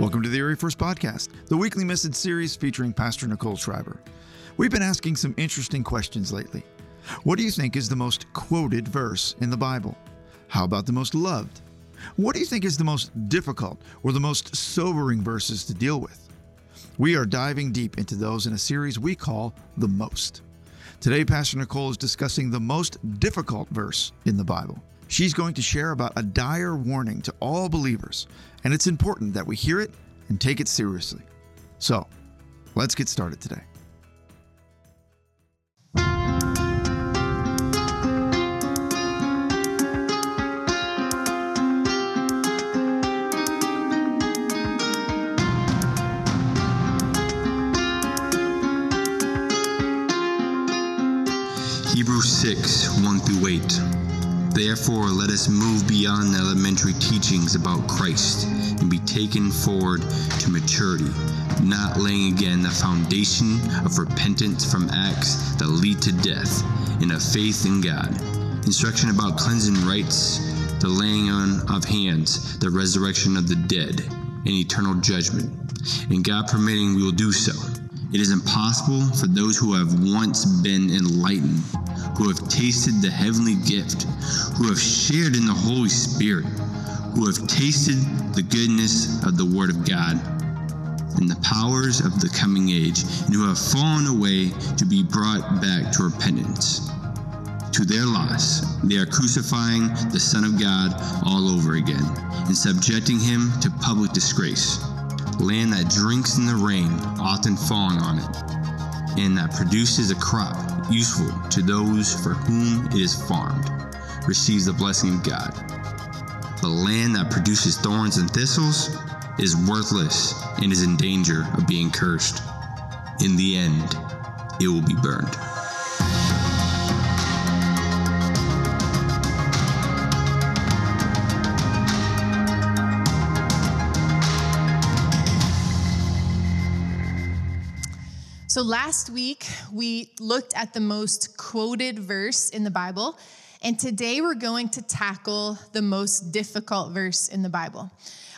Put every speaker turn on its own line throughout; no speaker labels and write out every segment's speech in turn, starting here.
Welcome to the Area First Podcast, the weekly message series featuring Pastor Nicole Schreiber. We've been asking some interesting questions lately. What do you think is the most quoted verse in the Bible? How about the most loved? What do you think is the most difficult or the most sobering verses to deal with? We are diving deep into those in a series we call The Most. Today, Pastor Nicole is discussing the most difficult verse in the Bible. She's going to share about a dire warning to all believers, and it's important that we hear it and take it seriously. So, let's get started today.
Hebrews 6 1 through 8. Therefore, let us move beyond the elementary teachings about Christ and be taken forward to maturity, not laying again the foundation of repentance from acts that lead to death and of faith in God. Instruction about cleansing rites, the laying on of hands, the resurrection of the dead, and eternal judgment. And God permitting, we will do so. It is impossible for those who have once been enlightened, who have tasted the heavenly gift, who have shared in the Holy Spirit, who have tasted the goodness of the Word of God and the powers of the coming age, and who have fallen away to be brought back to repentance. To their loss, they are crucifying the Son of God all over again and subjecting him to public disgrace land that drinks in the rain, often falling on it, and that produces a crop useful to those for whom it is farmed, receives the blessing of God. The land that produces thorns and thistles is worthless and is in danger of being cursed. In the end, it will be burned.
So last week, we looked at the most quoted verse in the Bible, and today we're going to tackle the most difficult verse in the Bible.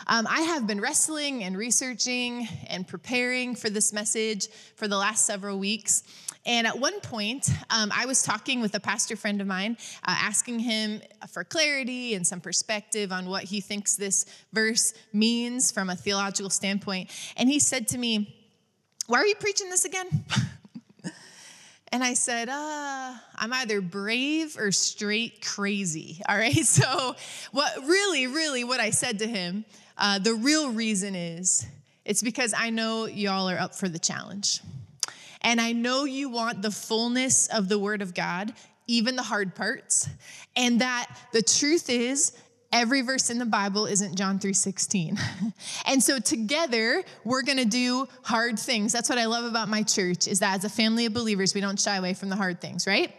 Um, I have been wrestling and researching and preparing for this message for the last several weeks. And at one point, um, I was talking with a pastor friend of mine, uh, asking him for clarity and some perspective on what he thinks this verse means from a theological standpoint. And he said to me, why are you preaching this again? and I said, uh, I'm either brave or straight crazy. All right. So, what really, really, what I said to him, uh, the real reason is it's because I know y'all are up for the challenge. And I know you want the fullness of the Word of God, even the hard parts. And that the truth is, every verse in the bible isn't john 3.16 and so together we're going to do hard things. That's what i love about my church is that as a family of believers we don't shy away from the hard things right?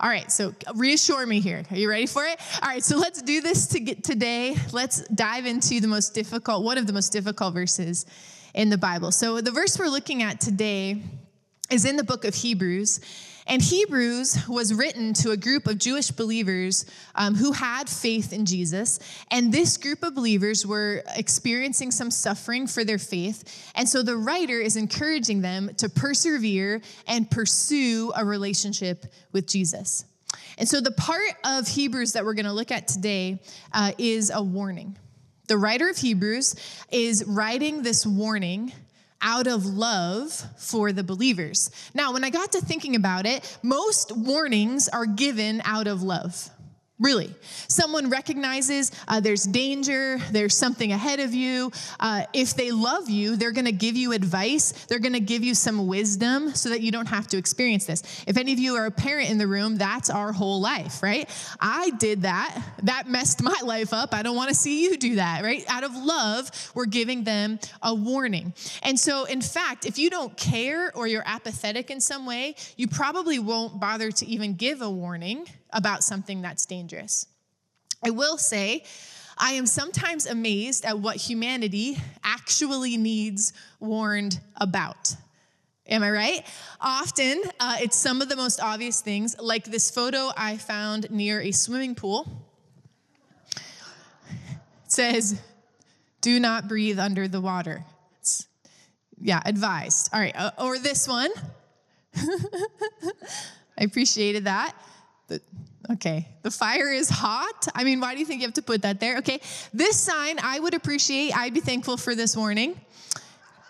All right so reassure me here. Are you ready for it? All right so let's do this to get today. Let's dive into the most difficult one of the most difficult verses in the bible. So the verse we're looking at today is in the book of hebrews and Hebrews was written to a group of Jewish believers um, who had faith in Jesus. And this group of believers were experiencing some suffering for their faith. And so the writer is encouraging them to persevere and pursue a relationship with Jesus. And so the part of Hebrews that we're going to look at today uh, is a warning. The writer of Hebrews is writing this warning out of love for the believers. Now, when I got to thinking about it, most warnings are given out of love. Really. Someone recognizes uh, there's danger, there's something ahead of you. Uh, if they love you, they're going to give you advice, they're going to give you some wisdom so that you don't have to experience this. If any of you are a parent in the room, that's our whole life, right? I did that. That messed my life up. I don't want to see you do that, right? Out of love, we're giving them a warning. And so, in fact, if you don't care or you're apathetic in some way, you probably won't bother to even give a warning about something that's dangerous. I will say, I am sometimes amazed at what humanity actually needs warned about. Am I right? Often, uh, it's some of the most obvious things, like this photo I found near a swimming pool. It says, Do not breathe under the water. It's, yeah, advised. All right, uh, or this one. I appreciated that. The, okay, the fire is hot. I mean, why do you think you have to put that there? Okay, this sign I would appreciate. I'd be thankful for this warning.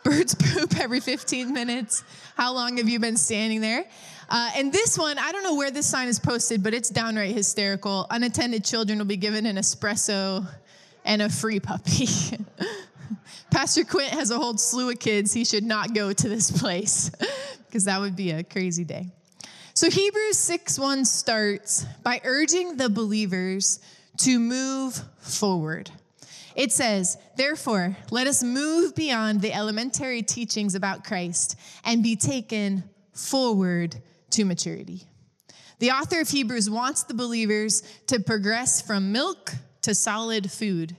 Birds poop every 15 minutes. How long have you been standing there? Uh, and this one, I don't know where this sign is posted, but it's downright hysterical. Unattended children will be given an espresso and a free puppy. Pastor Quint has a whole slew of kids. He should not go to this place because that would be a crazy day. So Hebrews 6 1 starts by urging the believers to move forward. It says, Therefore, let us move beyond the elementary teachings about Christ and be taken forward to maturity. The author of Hebrews wants the believers to progress from milk to solid food.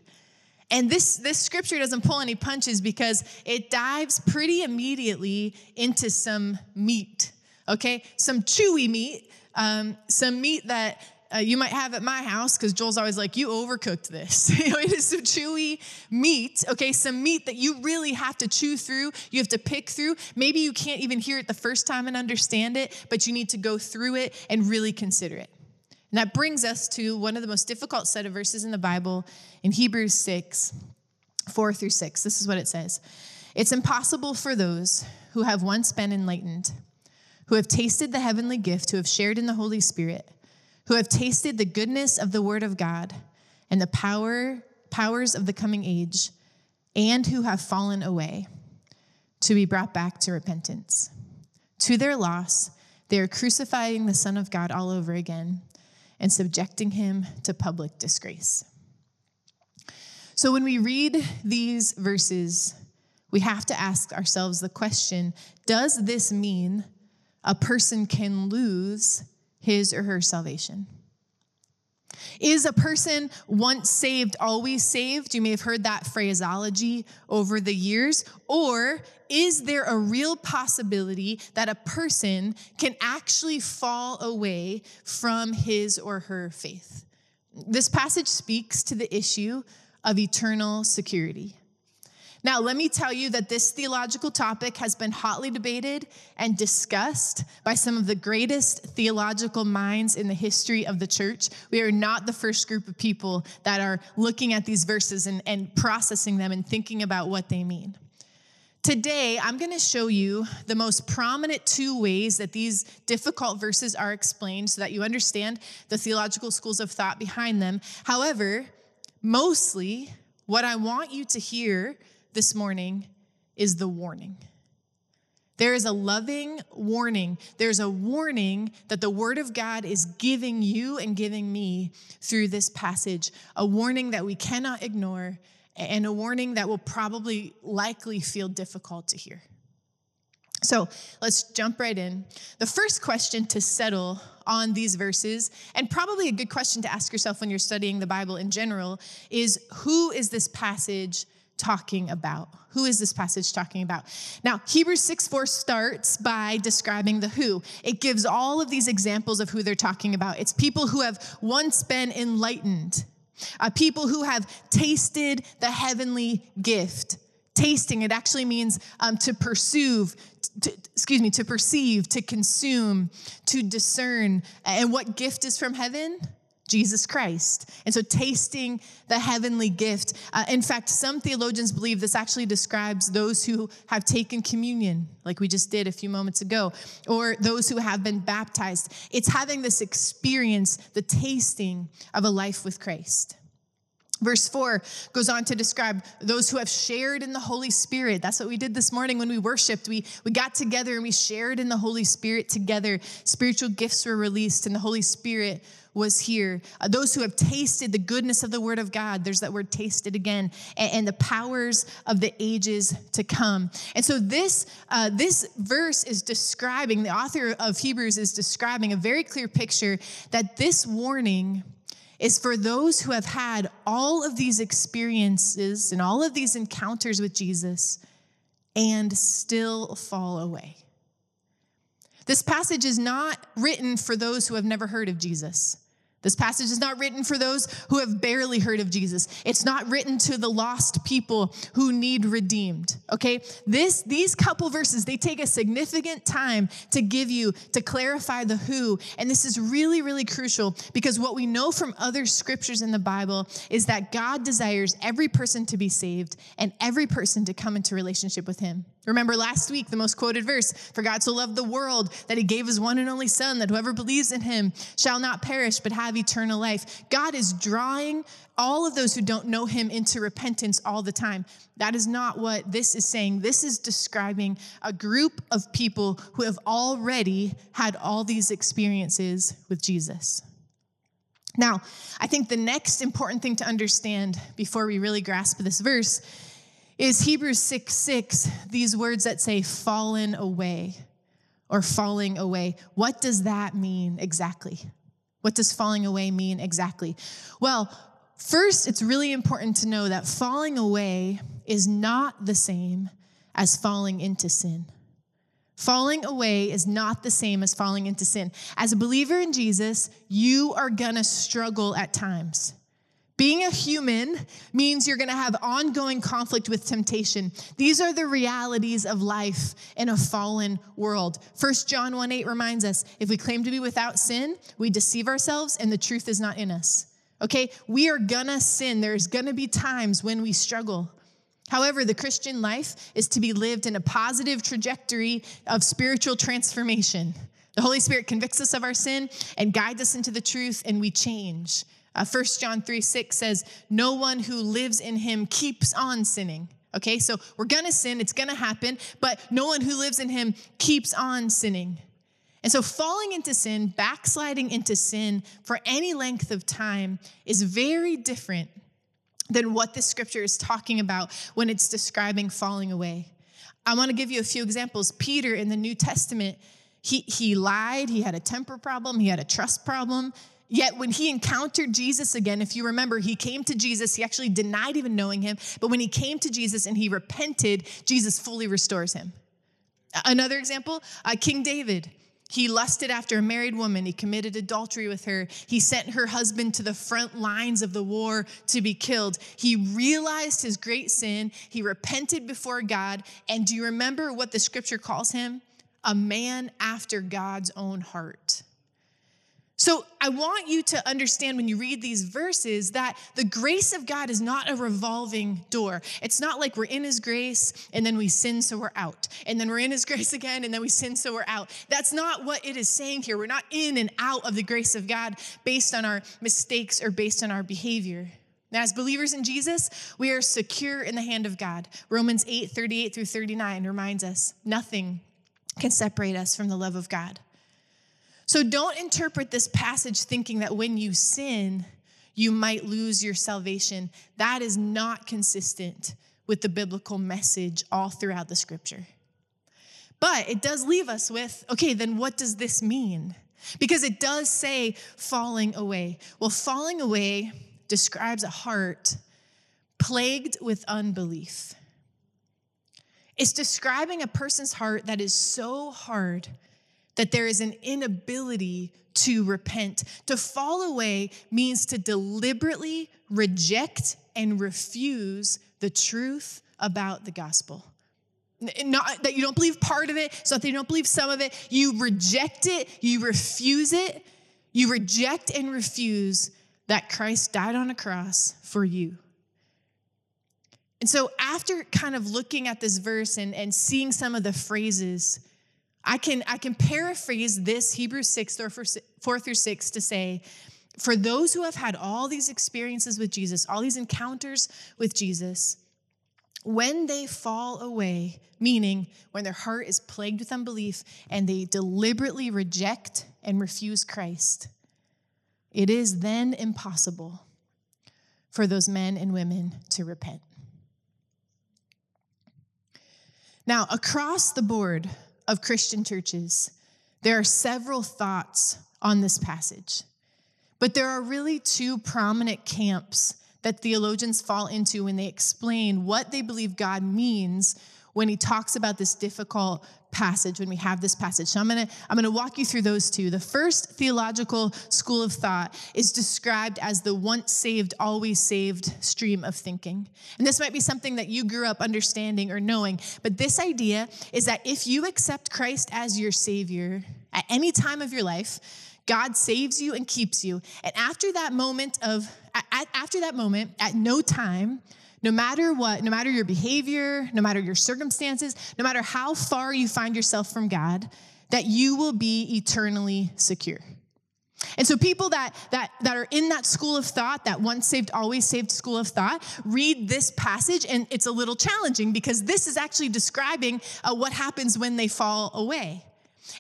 And this, this scripture doesn't pull any punches because it dives pretty immediately into some meat, okay? Some chewy meat, um, some meat that uh, you might have at my house because Joel's always like, you overcooked this. you know, it is some chewy meat, okay? Some meat that you really have to chew through, you have to pick through. Maybe you can't even hear it the first time and understand it, but you need to go through it and really consider it. And that brings us to one of the most difficult set of verses in the Bible in Hebrews 6, 4 through 6. This is what it says It's impossible for those who have once been enlightened, who have tasted the heavenly gift, who have shared in the Holy Spirit, who have tasted the goodness of the Word of God and the power, powers of the coming age, and who have fallen away, to be brought back to repentance. To their loss, they are crucifying the Son of God all over again and subjecting him to public disgrace. So when we read these verses, we have to ask ourselves the question Does this mean a person can lose his or her salvation? Is a person once saved, always saved? You may have heard that phraseology over the years. Or is there a real possibility that a person can actually fall away from his or her faith? This passage speaks to the issue of eternal security. Now, let me tell you that this theological topic has been hotly debated and discussed by some of the greatest theological minds in the history of the church. We are not the first group of people that are looking at these verses and, and processing them and thinking about what they mean. Today, I'm going to show you the most prominent two ways that these difficult verses are explained so that you understand the theological schools of thought behind them. However, mostly, what I want you to hear this morning is the warning. There is a loving warning. There's a warning that the Word of God is giving you and giving me through this passage, a warning that we cannot ignore, and a warning that will probably likely feel difficult to hear. So let's jump right in. The first question to settle on these verses, and probably a good question to ask yourself when you're studying the Bible in general, is who is this passage talking about? Who is this passage talking about? Now, Hebrews 6 4 starts by describing the who. It gives all of these examples of who they're talking about. It's people who have once been enlightened, uh, people who have tasted the heavenly gift. Tasting, it actually means um, to pursue, to, excuse me, to perceive, to consume, to discern. And what gift is from heaven? Jesus Christ. And so, tasting the heavenly gift. Uh, in fact, some theologians believe this actually describes those who have taken communion, like we just did a few moments ago, or those who have been baptized. It's having this experience, the tasting of a life with Christ. Verse 4 goes on to describe those who have shared in the Holy Spirit. That's what we did this morning when we worshiped. We, we got together and we shared in the Holy Spirit together. Spiritual gifts were released, and the Holy Spirit was here. Uh, those who have tasted the goodness of the Word of God, there's that word tasted again, and, and the powers of the ages to come. And so this, uh, this verse is describing, the author of Hebrews is describing a very clear picture that this warning is for those who have had all of these experiences and all of these encounters with Jesus and still fall away. This passage is not written for those who have never heard of Jesus. This passage is not written for those who have barely heard of Jesus. It's not written to the lost people who need redeemed. Okay? This these couple verses, they take a significant time to give you to clarify the who, and this is really really crucial because what we know from other scriptures in the Bible is that God desires every person to be saved and every person to come into relationship with him. Remember last week, the most quoted verse For God so loved the world that he gave his one and only Son, that whoever believes in him shall not perish but have eternal life. God is drawing all of those who don't know him into repentance all the time. That is not what this is saying. This is describing a group of people who have already had all these experiences with Jesus. Now, I think the next important thing to understand before we really grasp this verse is Hebrews 6 6, these words that say fallen away or falling away. What does that mean exactly? What does falling away mean exactly? Well, first, it's really important to know that falling away is not the same as falling into sin. Falling away is not the same as falling into sin. As a believer in Jesus, you are gonna struggle at times. Being a human means you're going to have ongoing conflict with temptation. These are the realities of life in a fallen world. 1 John 1 8 reminds us if we claim to be without sin, we deceive ourselves and the truth is not in us. Okay? We are to sin. There's to be times when we struggle. However, the Christian life is to be lived in a positive trajectory of spiritual transformation. The Holy Spirit convicts us of our sin and guides us into the truth, and we change. Uh, 1 John 3 6 says, No one who lives in him keeps on sinning. Okay, so we're gonna sin, it's gonna happen, but no one who lives in him keeps on sinning. And so, falling into sin, backsliding into sin for any length of time is very different than what this scripture is talking about when it's describing falling away. I want to give you a few examples. Peter in the New Testament, he, he lied, he had a temper problem, he had a trust problem, Yet when he encountered Jesus again, if you remember, he came to Jesus, he actually denied even knowing him, but when he came to Jesus and he repented, Jesus fully restores him. Another example, uh, King David. He lusted after a married woman. He committed adultery with her. He sent her husband to the front lines of the war to be killed. He realized his great sin. He repented before God. And do you remember what the scripture calls him? A man after God's own heart. So I want you to understand when you read these verses that the grace of God is not a revolving door. It's not like we're in his grace and then we sin so we're out. And then we're in his grace again and then we sin so we're out. That's not what it is saying here. We're not in and out of the grace of God based on our mistakes or based on our behavior. As believers in Jesus, we are secure in the hand of God. Romans 8, 38 through 39 reminds us nothing can separate us from the love of God. So don't interpret this passage thinking that when you sin, you might lose your salvation. That is not consistent with the biblical message all throughout the scripture. But it does leave us with okay, then what does this mean? Because it does say falling away. Well, falling away describes a heart plagued with unbelief. It's describing a person's heart that is so hard that there is an inability to repent. To fall away means to deliberately reject and refuse the truth about the gospel. Not that you don't believe part of it, so that you don't believe some of it. You reject it, you refuse it, you reject and refuse that Christ died on a cross for you. And so, after kind of looking at this verse and, and seeing some of the phrases, I can, I can paraphrase this Hebrews 6, or 4 through 6 to say, for those who have had all these experiences with Jesus, all these encounters with Jesus, when they fall away, meaning when their heart is plagued with unbelief and they deliberately reject and refuse Christ, it is then impossible for those men and women to repent. Now, across the board, of Christian churches, there are several thoughts on this passage. But there are really two prominent camps that theologians fall into when they explain what they believe God means when he talks about this difficult passage when we have this passage. So I'm going to I'm going to walk you through those two. The first theological school of thought is described as the once saved always saved stream of thinking. And this might be something that you grew up understanding or knowing, but this idea is that if you accept Christ as your savior at any time of your life, God saves you and keeps you. And after that moment of after that moment at no time no matter what, no matter your behavior, no matter your circumstances, no matter how far you find yourself from God, that you will be eternally secure. And so people that that that are in that school of thought, that once saved always saved school of thought, read this passage and it's a little challenging because this is actually describing uh, what happens when they fall away.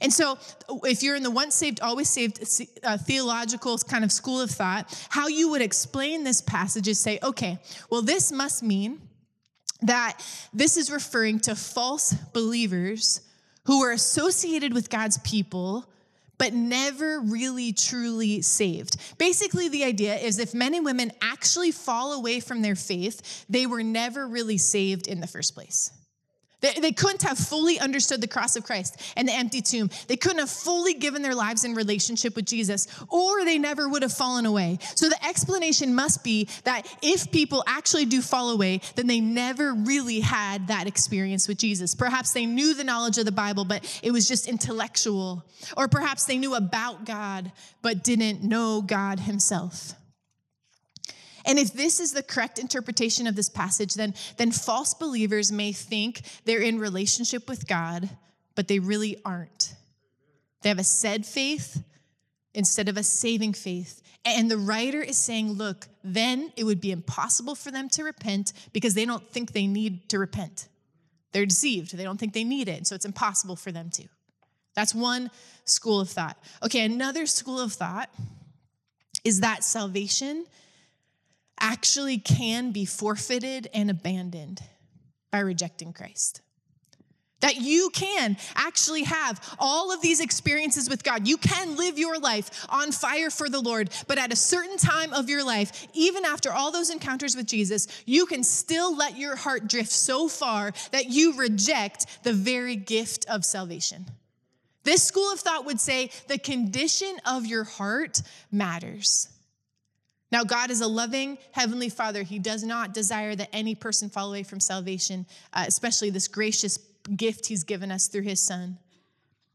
And so, if you're in the once saved, always saved uh, theological kind of school of thought, how you would explain this passage is say, okay, well, this must mean that this is referring to false believers who were associated with God's people but never really truly saved. Basically, the idea is if men and women actually fall away from their faith, they were never really saved in the first place. They, they couldn't have fully understood the cross of Christ and the empty tomb. They couldn't have fully given their lives in relationship with Jesus, or they never would have fallen away. So the explanation must be that if people actually do fall away, then they never really had that experience with Jesus. Perhaps they knew the knowledge of the Bible, but it was just intellectual. Or perhaps they knew about God, but didn't know God Himself. And if this is the correct interpretation of this passage, then, then false believers may think they're in relationship with God, but they really aren't. They have a said faith instead of a saving faith. And the writer is saying, look, then it would be impossible for them to repent because they don't think they need to repent. They're deceived. They don't think they need it. So it's impossible for them to. That's one school of thought. Okay, another school of thought is that salvation actually can be forfeited and abandoned by rejecting Christ. That you can actually have all of these experiences with God. You can live your life on fire for the Lord, but at a certain time of your life, even after all those encounters with Jesus, you can still let your heart drift so far that you reject the very gift of salvation. This school of thought would say the condition of your heart matters. Now, God is a loving Heavenly Father. He does not desire that any person fall away from salvation, uh, especially this gracious gift He's given us through His Son.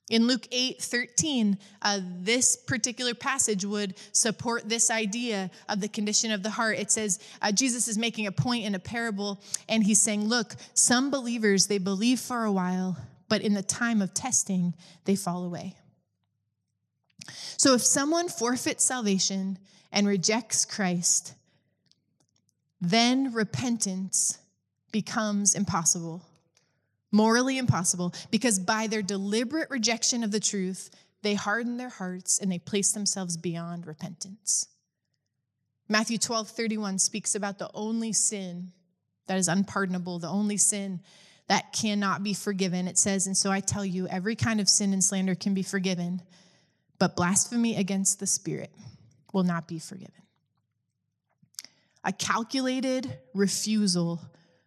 In Luke 8 13, uh, this particular passage would support this idea of the condition of the heart. It says, uh, Jesus is making a point in a parable, and he's saying, Look, some believers, they believe for a while, but in the time of testing, they fall away. So if someone forfeits salvation, and rejects Christ, then repentance becomes impossible, morally impossible, because by their deliberate rejection of the truth, they harden their hearts and they place themselves beyond repentance. Matthew 12, 31 speaks about the only sin that is unpardonable, the only sin that cannot be forgiven. It says, And so I tell you, every kind of sin and slander can be forgiven, but blasphemy against the Spirit will not be forgiven. A calculated refusal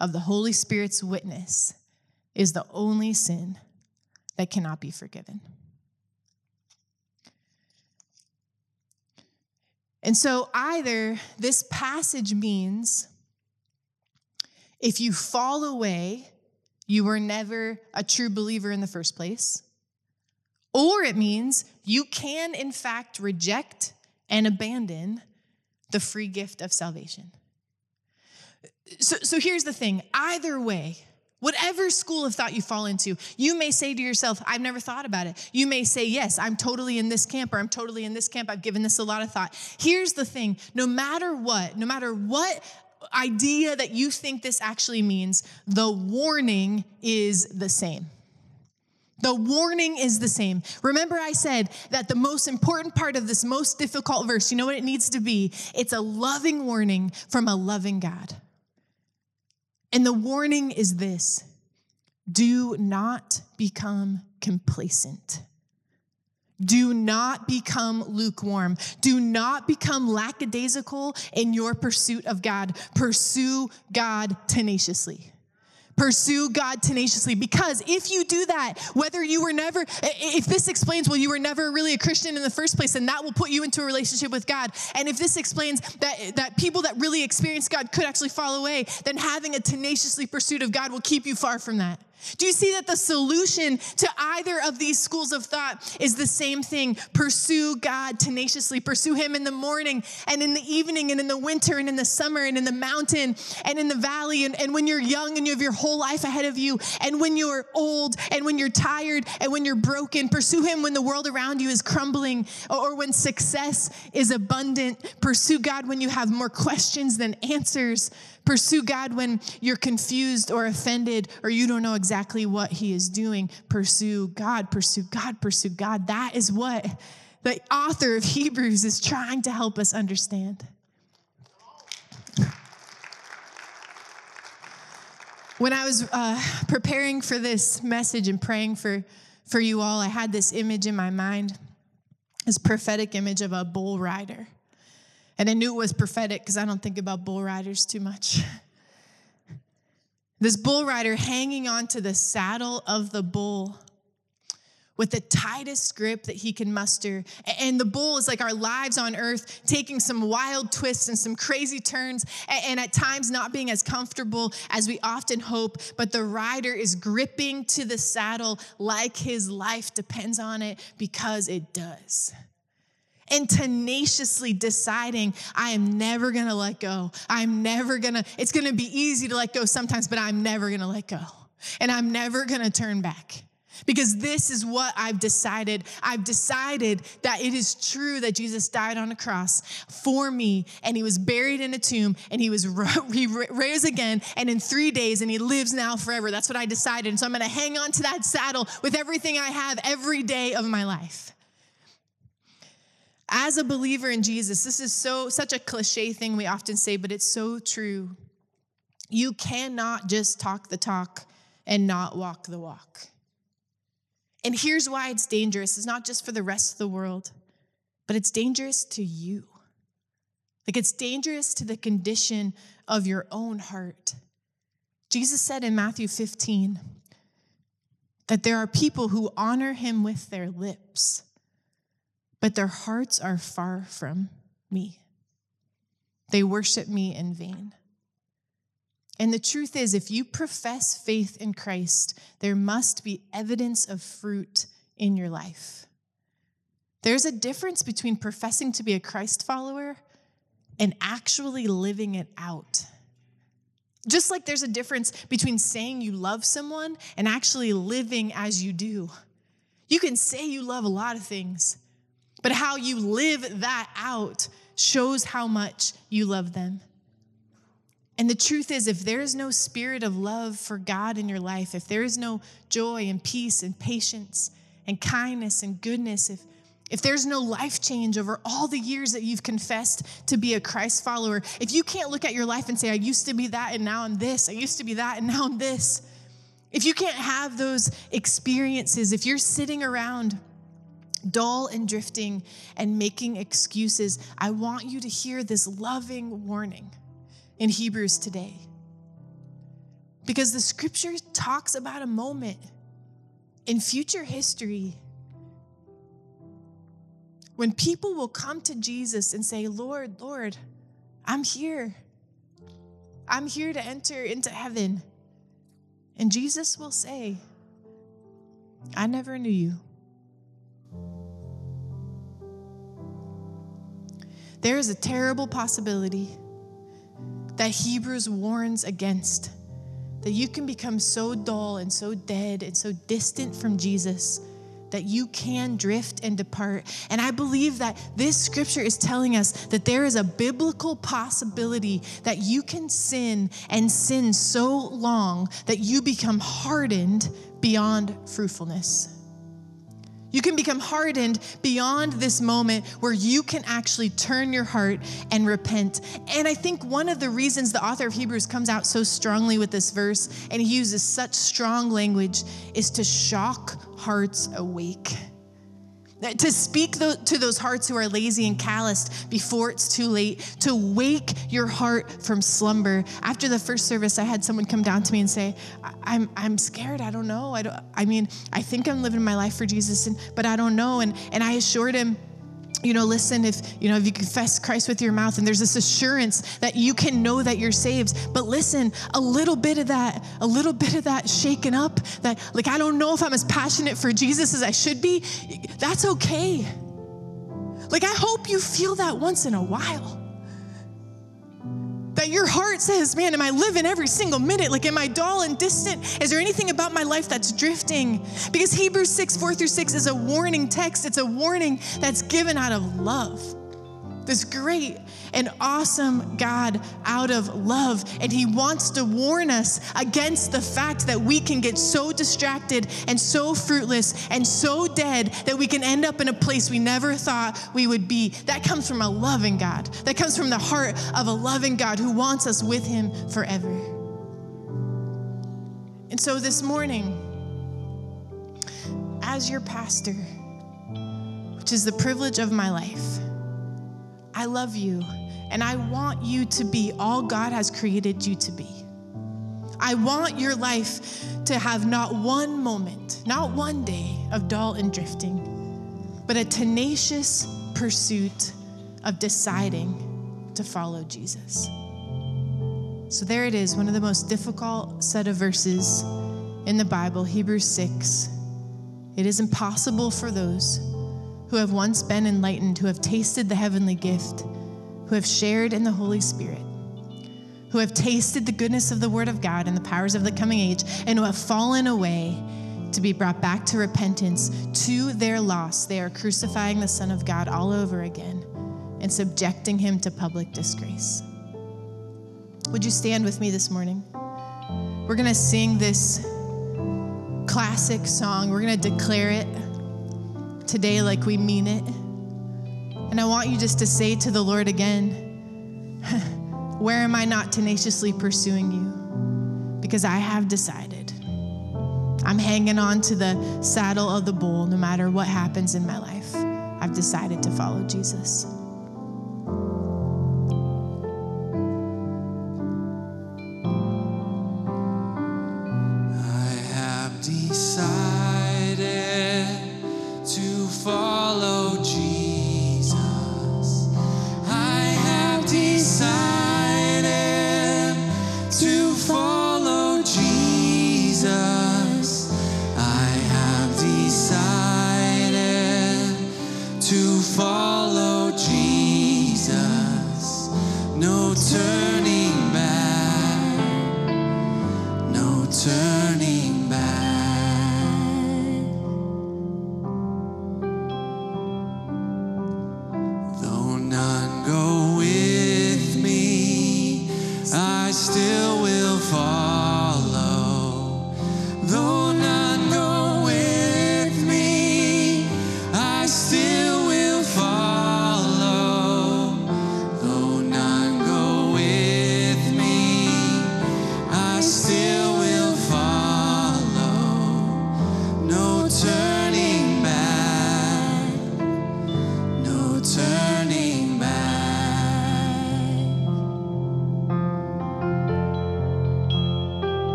of the Holy Spirit's witness is the only sin that cannot be forgiven. And so, either this passage means if you fall away, you were never a true believer in the first place, or it means you can, in fact, reject and abandon the free gift of salvation. So, so here's the thing either way, Whatever school of thought you fall into, you may say to yourself, I've never thought about it. You may say, Yes, I'm totally in this camp, or I'm totally in this camp. I've given this a lot of thought. Here's the thing no matter what, no matter what idea that you think this actually means, the warning is the same. The warning is the same. Remember, I said that the most important part of this most difficult verse, you know what it needs to be? It's a loving warning from a loving God. And the warning is this do not become complacent. Do not become lukewarm. Do not become lackadaisical in your pursuit of God. Pursue God tenaciously. Pursue God tenaciously because if you do that, whether you were never, if this explains, well, you were never really a Christian in the first place, then that will put you into a relationship with God. And if this explains that, that people that really experience God could actually fall away, then having a tenaciously pursuit of God will keep you far from that. Do you see that the solution to either of these schools of thought is the same thing? Pursue God tenaciously. Pursue Him in the morning and in the evening and in the winter and in the summer and in the mountain and in the valley and, and when you're young and you have your whole life ahead of you and when you're old and when you're tired and when you're broken. Pursue Him when the world around you is crumbling or when success is abundant. Pursue God when you have more questions than answers. Pursue God when you're confused or offended or you don't know exactly what He is doing. Pursue God, pursue God, pursue God. That is what the author of Hebrews is trying to help us understand. When I was uh, preparing for this message and praying for, for you all, I had this image in my mind, this prophetic image of a bull rider. And I knew it was prophetic because I don't think about bull riders too much. This bull rider hanging onto the saddle of the bull with the tightest grip that he can muster. And the bull is like our lives on earth, taking some wild twists and some crazy turns, and at times not being as comfortable as we often hope. But the rider is gripping to the saddle like his life depends on it because it does and tenaciously deciding, I am never gonna let go. I'm never gonna, it's gonna be easy to let go sometimes, but I'm never gonna let go. And I'm never gonna turn back. Because this is what I've decided. I've decided that it is true that Jesus died on a cross for me and he was buried in a tomb and he was he rose again and in 3 days and he lives now forever. That's what I decided. And so I'm going to hang on to that saddle with everything I have every day of my life as a believer in Jesus, this is so such a cliche thing we often say, but it's so true. You cannot just talk the talk and not walk the walk. And here's why it's dangerous. It's not just for the rest of the world, but it's dangerous to you. Like it's dangerous to the condition of your own heart. Jesus said in Matthew 15 that there are people who honor him with their lips but their hearts are far from me. They worship me in vain. And the truth is, if you profess faith in Christ, there must be evidence of fruit in your life. There's a difference between professing to be a Christ follower and actually living it out. Just like there's a difference between saying you love someone and actually living as you do. You can say you love a lot of things, but how you live that out shows how much you love them. And the truth is, if there is no spirit of love for God in your life, if there is no joy and peace and patience and kindness and goodness, if if there's no life change over all the years that you've confessed to be a Christ follower, if you can't look at your life and say, I used to be that and now I'm this, I used to be that and now I'm this, if you can't have those experiences, if you're sitting around dull and drifting and making excuses, I want you to hear this loving warning in Hebrews today. Because the scripture talks about a moment in future history when people will come to Jesus and say, Lord, Lord, I'm here. I'm here to enter into heaven. And Jesus will say, I never knew you. There is a terrible possibility that Hebrews warns against that you can become so dull and so dead and so distant from Jesus that you can drift and depart. And I believe that this scripture is telling us that there is a biblical possibility that you can sin and sin so long that you become hardened beyond fruitfulness. You can become hardened beyond this moment where you can actually turn your heart and repent. And I think one of the reasons the author of Hebrews comes out so strongly with this verse and he uses such strong language is to shock hearts awake. To speak to those hearts who are lazy and calloused before it's too late, to wake your heart from slumber. After the first service, I had someone come down to me and say, I'm, I'm scared. I don't know. I, don't, I mean, I think I'm living my life for Jesus, and, but I don't know. And, and I assured him, you know, listen, if you know, if you confess Christ with your mouth and there's this assurance that you can know that you're saved. But listen, a little bit of that, a little bit of that shaken up, that like I don't know if I'm as passionate for Jesus as I should be, that's okay. Like I hope you feel that once in a while that your heart says, Man, am I living every single minute? Like, am I dull and distant? Is there anything about my life that's drifting? Because Hebrews 6, 4 through 6 is a warning text, it's a warning that's given out of love this great and awesome God out of love. And He wants to warn us against the fact that we can get so distracted and so fruitless and so dead that we can end up in a place we never thought we would be. That comes from a loving God, that comes from the heart of a loving God who wants us with Him forever. And so this morning, as your pastor, which is the privilege of my life, I love you, and I want you to be all God has created you to be. I want your life to have not one moment, not one day of dull and drifting, but a tenacious pursuit of deciding to follow Jesus. So there it is, one of the most difficult set of verses in the Bible, Hebrews 6. It is impossible for those who have once been enlightened, who have tasted the heavenly gift, who have shared in the Holy Spirit, who have tasted the goodness of the Word of God and the powers of the coming age, and who have fallen away to be brought back to repentance to their loss. They are crucifying the Son of God all over again and subjecting him to public disgrace. Would you stand with me this morning? We're going to sing this classic song, we're going to declare it today like we mean it. And I want you just to say to the Lord again, Where am I not tenaciously pursuing you? Because I have decided. I'm hanging on to the saddle of the bull no matter what happens in my life. I've decided to follow Jesus.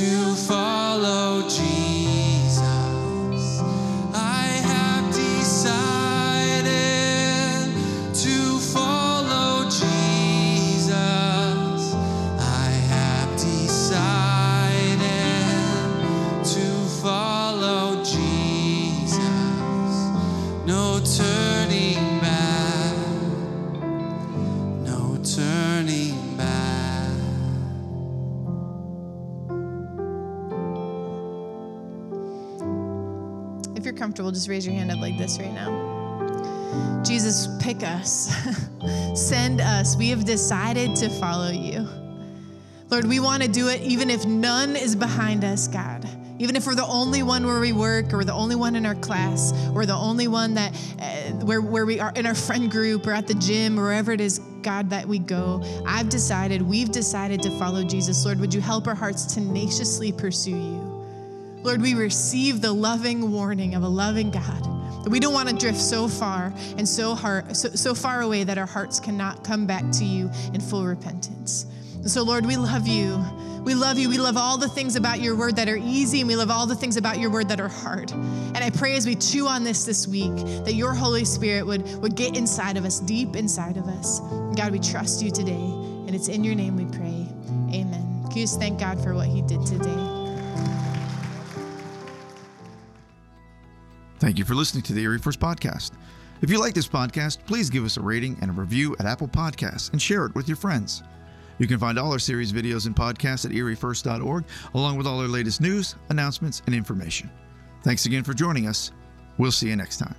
too far. Just raise your hand up like this right now. Jesus, pick us, send us. We have decided to follow you. Lord, we want to do it even if none is behind us, God. Even if we're the only one where we work, or the only one in our class, or the only one that uh, where, where we are in our friend group, or at the gym, or wherever it is, God, that we go. I've decided, we've decided to follow Jesus. Lord, would you help our hearts tenaciously pursue you? Lord, we receive the loving warning of a loving God that we don't want to drift so far and so, hard, so, so far away that our hearts cannot come back to you in full repentance. And so, Lord, we love you. We love you. We love all the things about your word that are easy, and we love all the things about your word that are hard. And I pray as we chew on this this week that your Holy Spirit would, would get inside of us, deep inside of us. And God, we trust you today, and it's in your name we pray. Amen. Can you just thank God for what he did today?
Thank you for listening to the Erie First Podcast. If you like this podcast, please give us a rating and a review at Apple Podcasts and share it with your friends. You can find all our series videos and podcasts at eriefirst.org, along with all our latest news, announcements, and information. Thanks again for joining us. We'll see you next time.